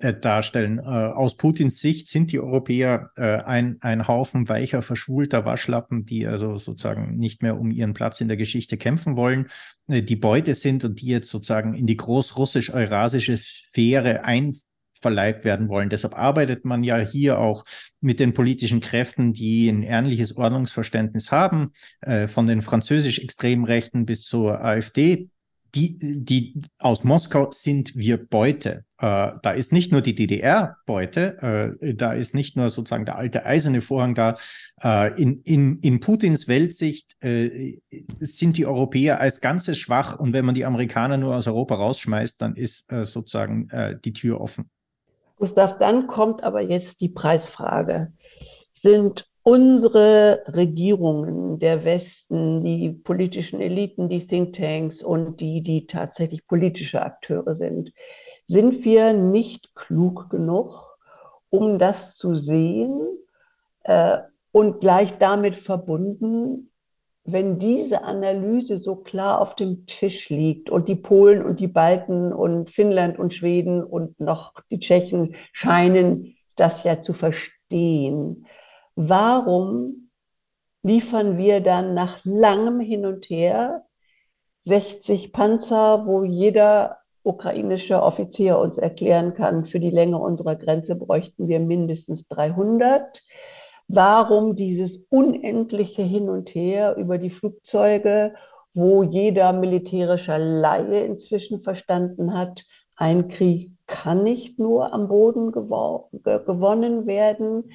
Speaker 3: äh, darstellen. Äh, aus Putins Sicht sind die Europäer äh, ein, ein Haufen weicher, verschwulter Waschlappen, die also sozusagen nicht mehr um ihren Platz in der Geschichte kämpfen wollen, die Beute sind und die jetzt sozusagen in die großrussisch-eurasische Sphäre ein verleibt werden wollen. Deshalb arbeitet man ja hier auch mit den politischen Kräften, die ein ähnliches Ordnungsverständnis haben, äh, von den französisch extremen Rechten bis zur AfD. Die, die aus Moskau sind wir Beute. Äh, da ist nicht nur die DDR Beute, äh, da ist nicht nur sozusagen der alte eiserne Vorhang da. Äh, in, in, in Putins Weltsicht äh, sind die Europäer als Ganzes schwach und wenn man die Amerikaner nur aus Europa rausschmeißt, dann ist äh, sozusagen die Tür offen.
Speaker 2: Gustav, dann kommt aber jetzt die Preisfrage. Sind unsere Regierungen, der Westen, die politischen Eliten, die Thinktanks und die, die tatsächlich politische Akteure sind, sind wir nicht klug genug, um das zu sehen äh, und gleich damit verbunden wenn diese Analyse so klar auf dem Tisch liegt und die Polen und die Balten und Finnland und Schweden und noch die Tschechen scheinen das ja zu verstehen, warum liefern wir dann nach langem Hin und Her 60 Panzer, wo jeder ukrainische Offizier uns erklären kann, für die Länge unserer Grenze bräuchten wir mindestens 300 warum dieses unendliche Hin und Her über die Flugzeuge, wo jeder militärische Laie inzwischen verstanden hat, ein Krieg kann nicht nur am Boden gewonnen werden.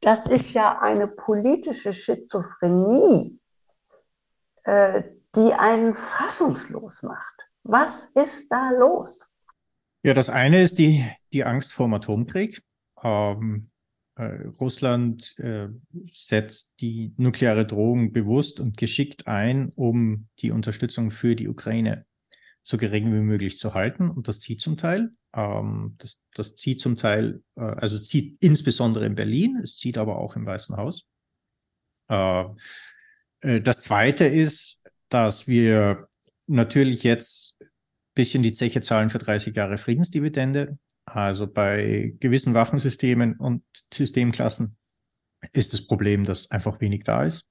Speaker 2: Das ist ja eine politische Schizophrenie, äh, die einen fassungslos macht. Was ist da los?
Speaker 3: Ja, das eine ist die, die Angst vor dem Atomkrieg. Ähm, äh, Russland äh, setzt die nukleare Drohung bewusst und geschickt ein, um die Unterstützung für die Ukraine so gering wie möglich zu halten. Und das zieht zum Teil. Ähm, das, das zieht zum Teil, äh, also zieht insbesondere in Berlin, es zieht aber auch im Weißen Haus. Äh, äh, das Zweite ist, dass wir natürlich jetzt ein bisschen die Zeche zahlen für 30 Jahre Friedensdividende. Also bei gewissen Waffensystemen und Systemklassen ist das Problem, dass einfach wenig da ist,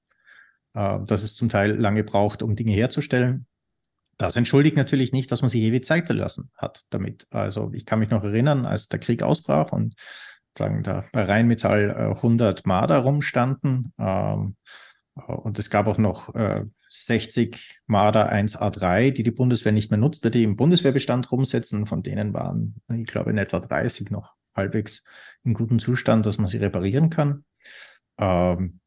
Speaker 3: äh, dass es zum Teil lange braucht, um Dinge herzustellen. Das entschuldigt natürlich nicht, dass man sich ewig Zeit gelassen hat damit. Also ich kann mich noch erinnern, als der Krieg ausbrach und sagen da bei Rheinmetall äh, 100 Marder rumstanden ähm, und es gab auch noch äh, 60 Marder 1A3, die die Bundeswehr nicht mehr nutzte, die im Bundeswehrbestand rumsetzen. Von denen waren, ich glaube, in etwa 30 noch halbwegs in gutem Zustand, dass man sie reparieren kann. Ähm,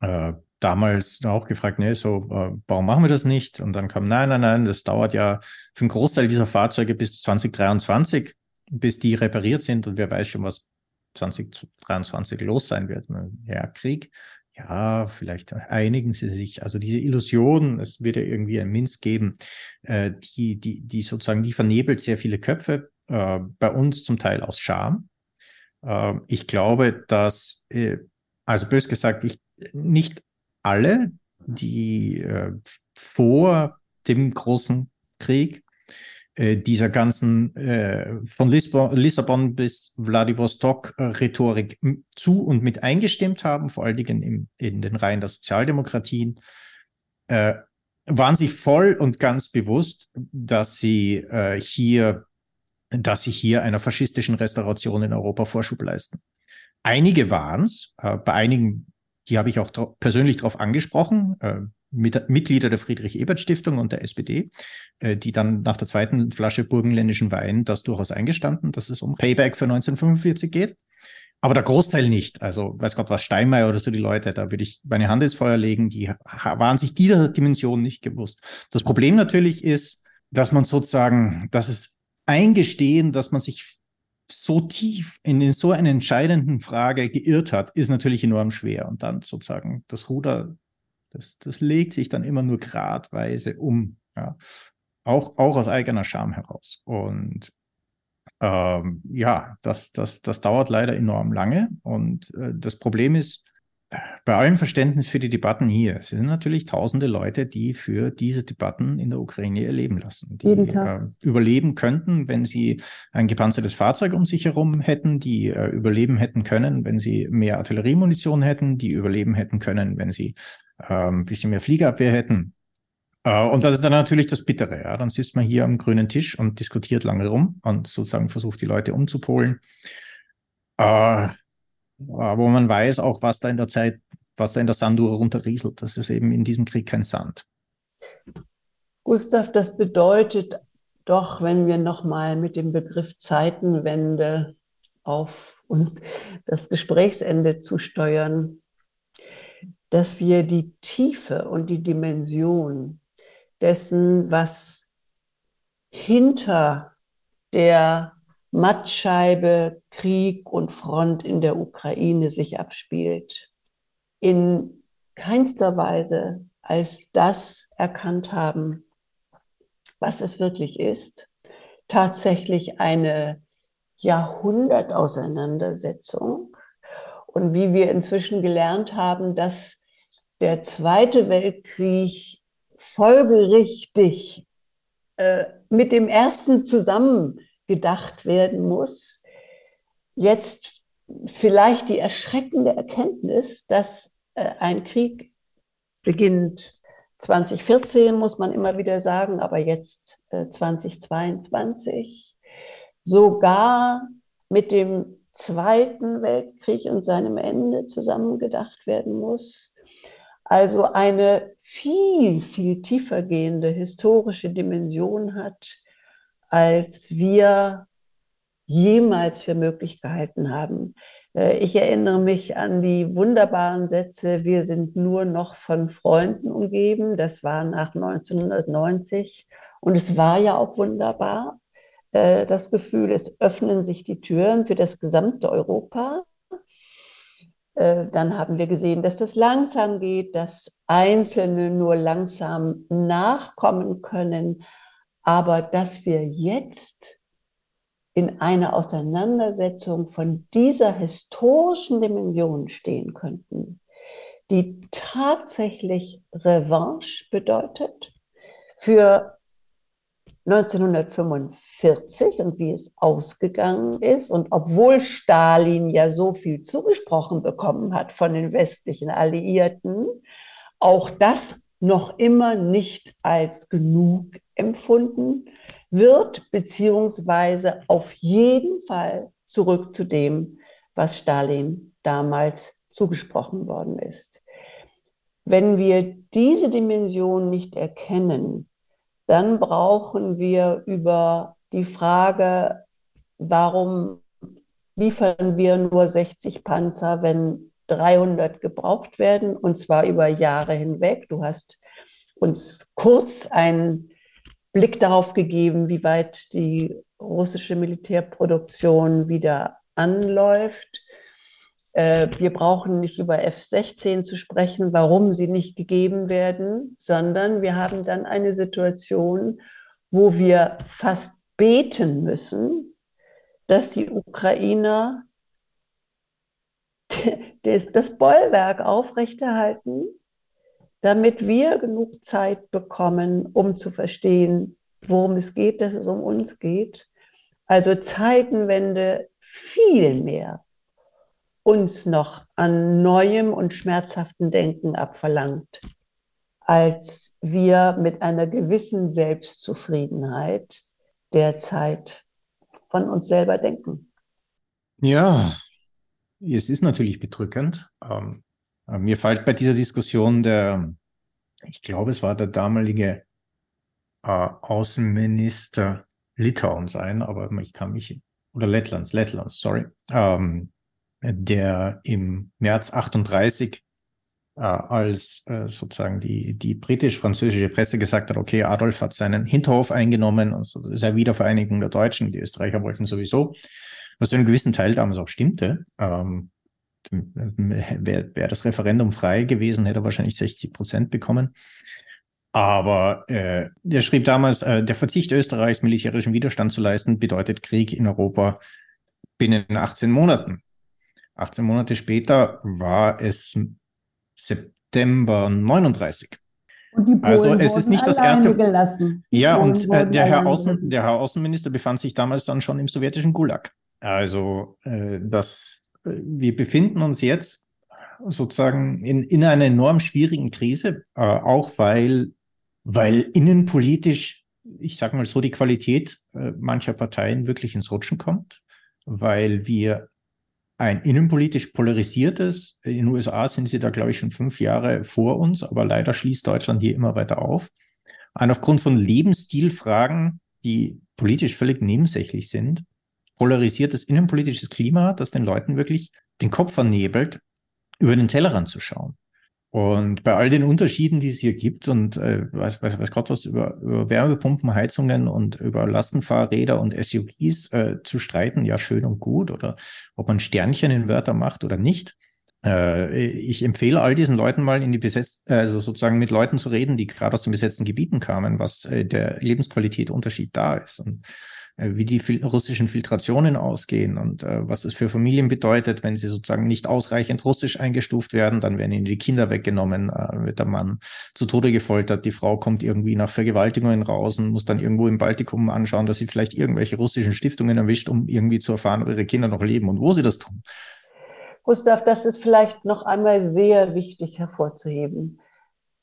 Speaker 3: äh, damals auch gefragt, nee, so, äh, warum machen wir das nicht? Und dann kam, nein, nein, nein, das dauert ja für einen Großteil dieser Fahrzeuge bis 2023, bis die repariert sind und wer weiß schon, was 2023 los sein wird. Ja, Krieg ja, vielleicht einigen sie sich. Also diese Illusion, es wird ja irgendwie ein Minsk geben, äh, die, die, die sozusagen, die vernebelt sehr viele Köpfe, äh, bei uns zum Teil aus Scham. Äh, ich glaube, dass, äh, also bös gesagt, ich, nicht alle die äh, vor dem großen Krieg dieser ganzen äh, von Lisbon, Lissabon bis Vladivostok äh, Rhetorik zu und mit eingestimmt haben, vor allen Dingen im, in den Reihen der Sozialdemokratien, äh, waren sich voll und ganz bewusst, dass sie äh, hier, dass sie hier einer faschistischen Restauration in Europa Vorschub leisten. Einige waren es, äh, bei einigen, die habe ich auch persönlich darauf angesprochen, mit, Mitglieder der Friedrich-Ebert-Stiftung und der SPD, äh, die dann nach der zweiten Flasche burgenländischen Wein das durchaus eingestanden, dass es um Payback für 1945 geht. Aber der Großteil nicht. Also, weiß Gott, was Steinmeier oder so die Leute, da würde ich meine Hand ins Feuer legen, die waren sich dieser Dimension nicht gewusst. Das Problem natürlich ist, dass man sozusagen, dass es eingestehen, dass man sich so tief in so einer entscheidenden Frage geirrt hat, ist natürlich enorm schwer. Und dann sozusagen das Ruder das, das legt sich dann immer nur gradweise um. Ja. Auch, auch aus eigener Scham heraus. Und ähm, ja, das, das, das dauert leider enorm lange. Und äh, das Problem ist, bei allem Verständnis für die Debatten hier, es sind natürlich tausende Leute, die für diese Debatten in der Ukraine ihr Leben lassen, die äh, überleben könnten, wenn sie ein gepanzertes Fahrzeug um sich herum hätten, die äh, überleben hätten können, wenn sie mehr Artilleriemunition hätten, die überleben hätten können, wenn sie ein bisschen mehr Fliegerabwehr hätten. Äh, und das ist dann natürlich das Bittere. Ja? Dann sitzt man hier am grünen Tisch und diskutiert lange rum und sozusagen versucht, die Leute umzupolen. Äh, wo man weiß auch, was da in der Zeit, was da in der Sanduhr runterrieselt. Das ist eben in diesem Krieg kein Sand.
Speaker 2: Gustav, das bedeutet doch, wenn wir nochmal mit dem Begriff Zeitenwende auf und das Gesprächsende zusteuern, dass wir die Tiefe und die Dimension dessen, was hinter der Mattscheibe Krieg und Front in der Ukraine sich abspielt, in keinster Weise als das erkannt haben, was es wirklich ist, tatsächlich eine Jahrhundertauseinandersetzung. Und wie wir inzwischen gelernt haben, dass der Zweite Weltkrieg folgerichtig äh, mit dem Ersten zusammen gedacht werden muss. Jetzt vielleicht die erschreckende Erkenntnis, dass äh, ein Krieg beginnt 2014, muss man immer wieder sagen, aber jetzt äh, 2022, sogar mit dem Zweiten Weltkrieg und seinem Ende zusammengedacht werden muss also eine viel, viel tiefer gehende historische Dimension hat, als wir jemals für möglich gehalten haben. Äh, ich erinnere mich an die wunderbaren Sätze, wir sind nur noch von Freunden umgeben. Das war nach 1990 und es war ja auch wunderbar. Äh, das Gefühl, es öffnen sich die Türen für das gesamte Europa. Äh, dann haben wir gesehen, dass das langsam geht, dass Einzelne nur langsam nachkommen können, aber dass wir jetzt in einer Auseinandersetzung von dieser historischen Dimension stehen könnten, die tatsächlich Revanche bedeutet für 1945 und wie es ausgegangen ist. Und obwohl Stalin ja so viel zugesprochen bekommen hat von den westlichen Alliierten, auch das noch immer nicht als genug empfunden wird, beziehungsweise auf jeden Fall zurück zu dem, was Stalin damals zugesprochen worden ist. Wenn wir diese Dimension nicht erkennen, dann brauchen wir über die Frage, warum liefern wir nur 60 Panzer, wenn 300 gebraucht werden, und zwar über Jahre hinweg. Du hast uns kurz einen Blick darauf gegeben, wie weit die russische Militärproduktion wieder anläuft. Äh, wir brauchen nicht über F-16 zu sprechen, warum sie nicht gegeben werden, sondern wir haben dann eine Situation, wo wir fast beten müssen, dass die Ukrainer das Bollwerk aufrechterhalten, damit wir genug Zeit bekommen, um zu verstehen, worum es geht, dass es um uns geht. Also Zeitenwende viel mehr uns noch an neuem und schmerzhaften Denken abverlangt, als wir mit einer gewissen Selbstzufriedenheit derzeit von uns selber denken.
Speaker 3: Ja, es ist natürlich bedrückend. Ähm, mir fällt bei dieser Diskussion der, ich glaube, es war der damalige äh, Außenminister Litauens ein, aber ich kann mich, oder Lettlands, Lettlands, sorry, ähm, der im März 38 äh, als äh, sozusagen die, die britisch-französische Presse gesagt hat, okay, Adolf hat seinen Hinterhof eingenommen und so, das ist ja Wiedervereinigung der Deutschen, die Österreicher wollten sowieso, was zu einem gewissen Teil damals auch stimmte. Ähm, Wäre wär das Referendum frei gewesen, hätte er wahrscheinlich 60 Prozent bekommen. Aber äh, der schrieb damals, äh, der Verzicht Österreichs, militärischen Widerstand zu leisten, bedeutet Krieg in Europa binnen 18 Monaten. 18 Monate später war es September 39. also es ist nicht das erste.
Speaker 2: Gelassen.
Speaker 3: Ja, und äh, der, Herr Außen, der Herr Außenminister befand sich damals dann schon im sowjetischen Gulag. Also äh, das, wir befinden uns jetzt sozusagen in, in einer enorm schwierigen Krise, äh, auch weil weil innenpolitisch, ich sage mal so, die Qualität äh, mancher Parteien wirklich ins Rutschen kommt, weil wir ein innenpolitisch polarisiertes, in den USA sind sie da, glaube ich, schon fünf Jahre vor uns, aber leider schließt Deutschland hier immer weiter auf. Und aufgrund von Lebensstilfragen, die politisch völlig nebensächlich sind, polarisiertes innenpolitisches Klima, das den Leuten wirklich den Kopf vernebelt, über den Tellerrand zu schauen. Und bei all den Unterschieden, die es hier gibt und äh, weiß, weiß, weiß Gott was über, über Wärmepumpen, Heizungen und über Lastenfahrräder und SUVs äh, zu streiten, ja schön und gut, oder ob man Sternchen in Wörter macht oder nicht. Äh, ich empfehle all diesen Leuten mal in die besetzten, also sozusagen mit Leuten zu reden, die gerade aus den besetzten Gebieten kamen, was äh, der Lebensqualität Unterschied da ist. Und wie die russischen Filtrationen ausgehen und äh, was es für Familien bedeutet, wenn sie sozusagen nicht ausreichend russisch eingestuft werden, dann werden ihnen die Kinder weggenommen, äh, wird der Mann zu Tode gefoltert, die Frau kommt irgendwie nach Vergewaltigungen raus und muss dann irgendwo im Baltikum anschauen, dass sie vielleicht irgendwelche russischen Stiftungen erwischt, um irgendwie zu erfahren, ob ihre Kinder noch leben und wo sie das tun.
Speaker 2: Gustav, das ist vielleicht noch einmal sehr wichtig hervorzuheben.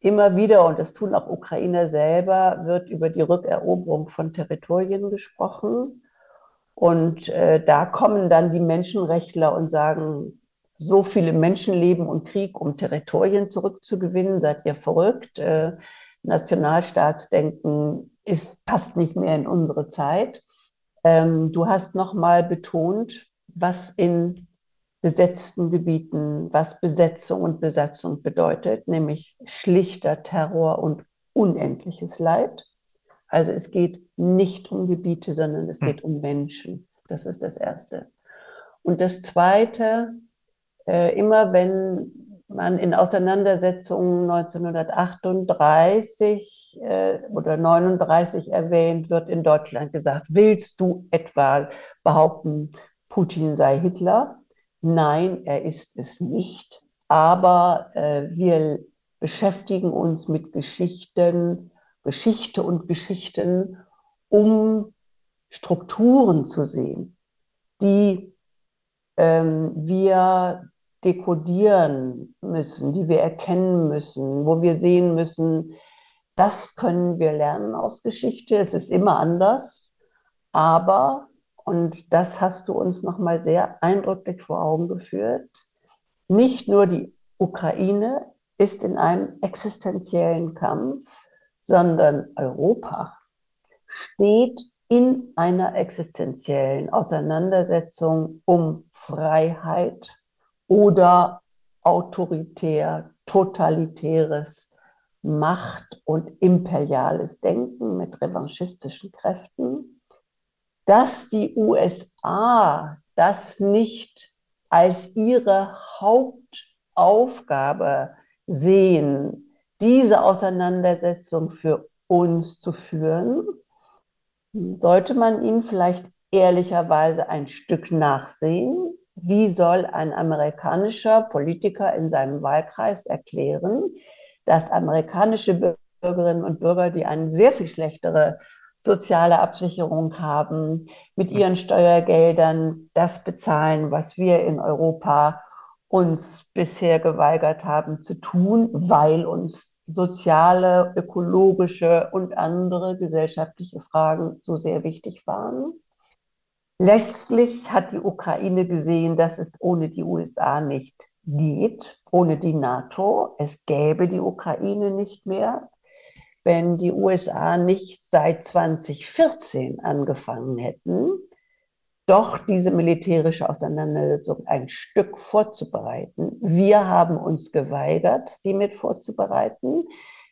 Speaker 2: Immer wieder, und das tun auch Ukrainer selber, wird über die Rückeroberung von Territorien gesprochen. Und äh, da kommen dann die Menschenrechtler und sagen, so viele Menschen leben und Krieg, um Territorien zurückzugewinnen, seid ihr verrückt. Äh, Nationalstaatsdenken ist, passt nicht mehr in unsere Zeit. Ähm, du hast nochmal betont, was in besetzten Gebieten, was Besetzung und Besatzung bedeutet, nämlich schlichter Terror und unendliches Leid. Also es geht nicht um Gebiete, sondern es hm. geht um Menschen. Das ist das Erste. Und das Zweite, äh, immer wenn man in Auseinandersetzungen 1938 äh, oder 39 erwähnt, wird in Deutschland gesagt, willst du etwa behaupten, Putin sei Hitler? Nein, er ist es nicht. Aber äh, wir beschäftigen uns mit Geschichten, Geschichte und Geschichten, um Strukturen zu sehen, die ähm, wir dekodieren müssen, die wir erkennen müssen, wo wir sehen müssen, das können wir lernen aus Geschichte. Es ist immer anders, aber und das hast du uns nochmal sehr eindrücklich vor Augen geführt. Nicht nur die Ukraine ist in einem existenziellen Kampf, sondern Europa steht in einer existenziellen Auseinandersetzung um Freiheit oder autoritär, totalitäres Macht- und imperiales Denken mit revanchistischen Kräften dass die USA das nicht als ihre Hauptaufgabe sehen, diese Auseinandersetzung für uns zu führen, sollte man ihnen vielleicht ehrlicherweise ein Stück nachsehen. Wie soll ein amerikanischer Politiker in seinem Wahlkreis erklären, dass amerikanische Bürgerinnen und Bürger, die eine sehr viel schlechtere soziale Absicherung haben, mit ihren Steuergeldern das bezahlen, was wir in Europa uns bisher geweigert haben zu tun, weil uns soziale, ökologische und andere gesellschaftliche Fragen so sehr wichtig waren. Letztlich hat die Ukraine gesehen, dass es ohne die USA nicht geht, ohne die NATO. Es gäbe die Ukraine nicht mehr wenn die USA nicht seit 2014 angefangen hätten, doch diese militärische Auseinandersetzung ein Stück vorzubereiten. Wir haben uns geweigert, sie mit vorzubereiten.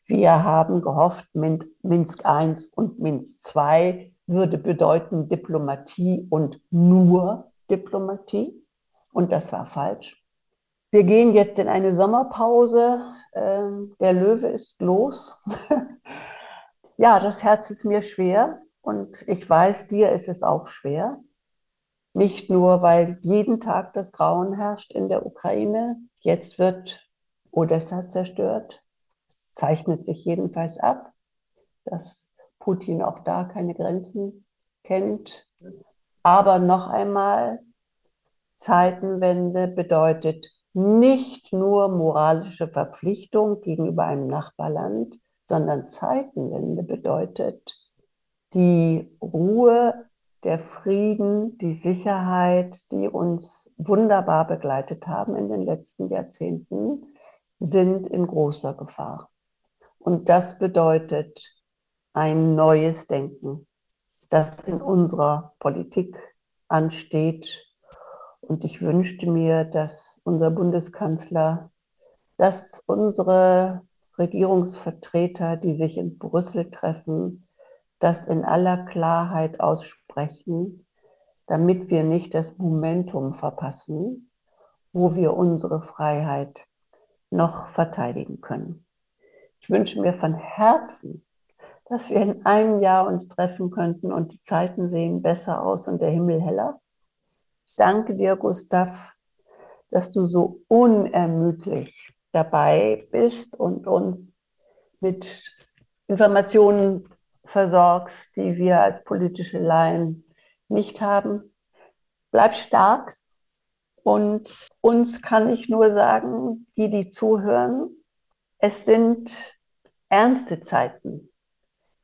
Speaker 2: Wir haben gehofft, Minsk I und Minsk II würde bedeuten Diplomatie und nur Diplomatie. Und das war falsch. Wir gehen jetzt in eine Sommerpause. Ähm, der Löwe ist los. ja, das Herz ist mir schwer und ich weiß, dir ist es auch schwer. Nicht nur, weil jeden Tag das Grauen herrscht in der Ukraine. Jetzt wird Odessa zerstört. Zeichnet sich jedenfalls ab, dass Putin auch da keine Grenzen kennt. Aber noch einmal, Zeitenwende bedeutet nicht nur moralische Verpflichtung gegenüber einem Nachbarland, sondern Zeitenwende bedeutet die Ruhe, der Frieden, die Sicherheit, die uns wunderbar begleitet haben in den letzten Jahrzehnten, sind in großer Gefahr. Und das bedeutet ein neues Denken, das in unserer Politik ansteht und ich wünschte mir, dass unser Bundeskanzler, dass unsere Regierungsvertreter, die sich in Brüssel treffen, das in aller Klarheit aussprechen, damit wir nicht das Momentum verpassen, wo wir unsere Freiheit noch verteidigen können. Ich wünsche mir von Herzen, dass wir in einem Jahr uns treffen könnten und die Zeiten sehen besser aus und der Himmel heller danke dir, Gustav, dass du so unermüdlich dabei bist und uns mit Informationen versorgst, die wir als politische Laien nicht haben. Bleib stark und uns kann ich nur sagen, die, die zuhören, es sind ernste Zeiten.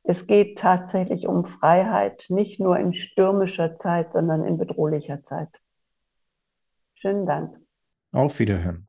Speaker 2: Es geht tatsächlich um Freiheit, nicht nur in stürmischer Zeit, sondern in bedrohlicher Zeit. Schönen Dank.
Speaker 3: Auf Wiederhören.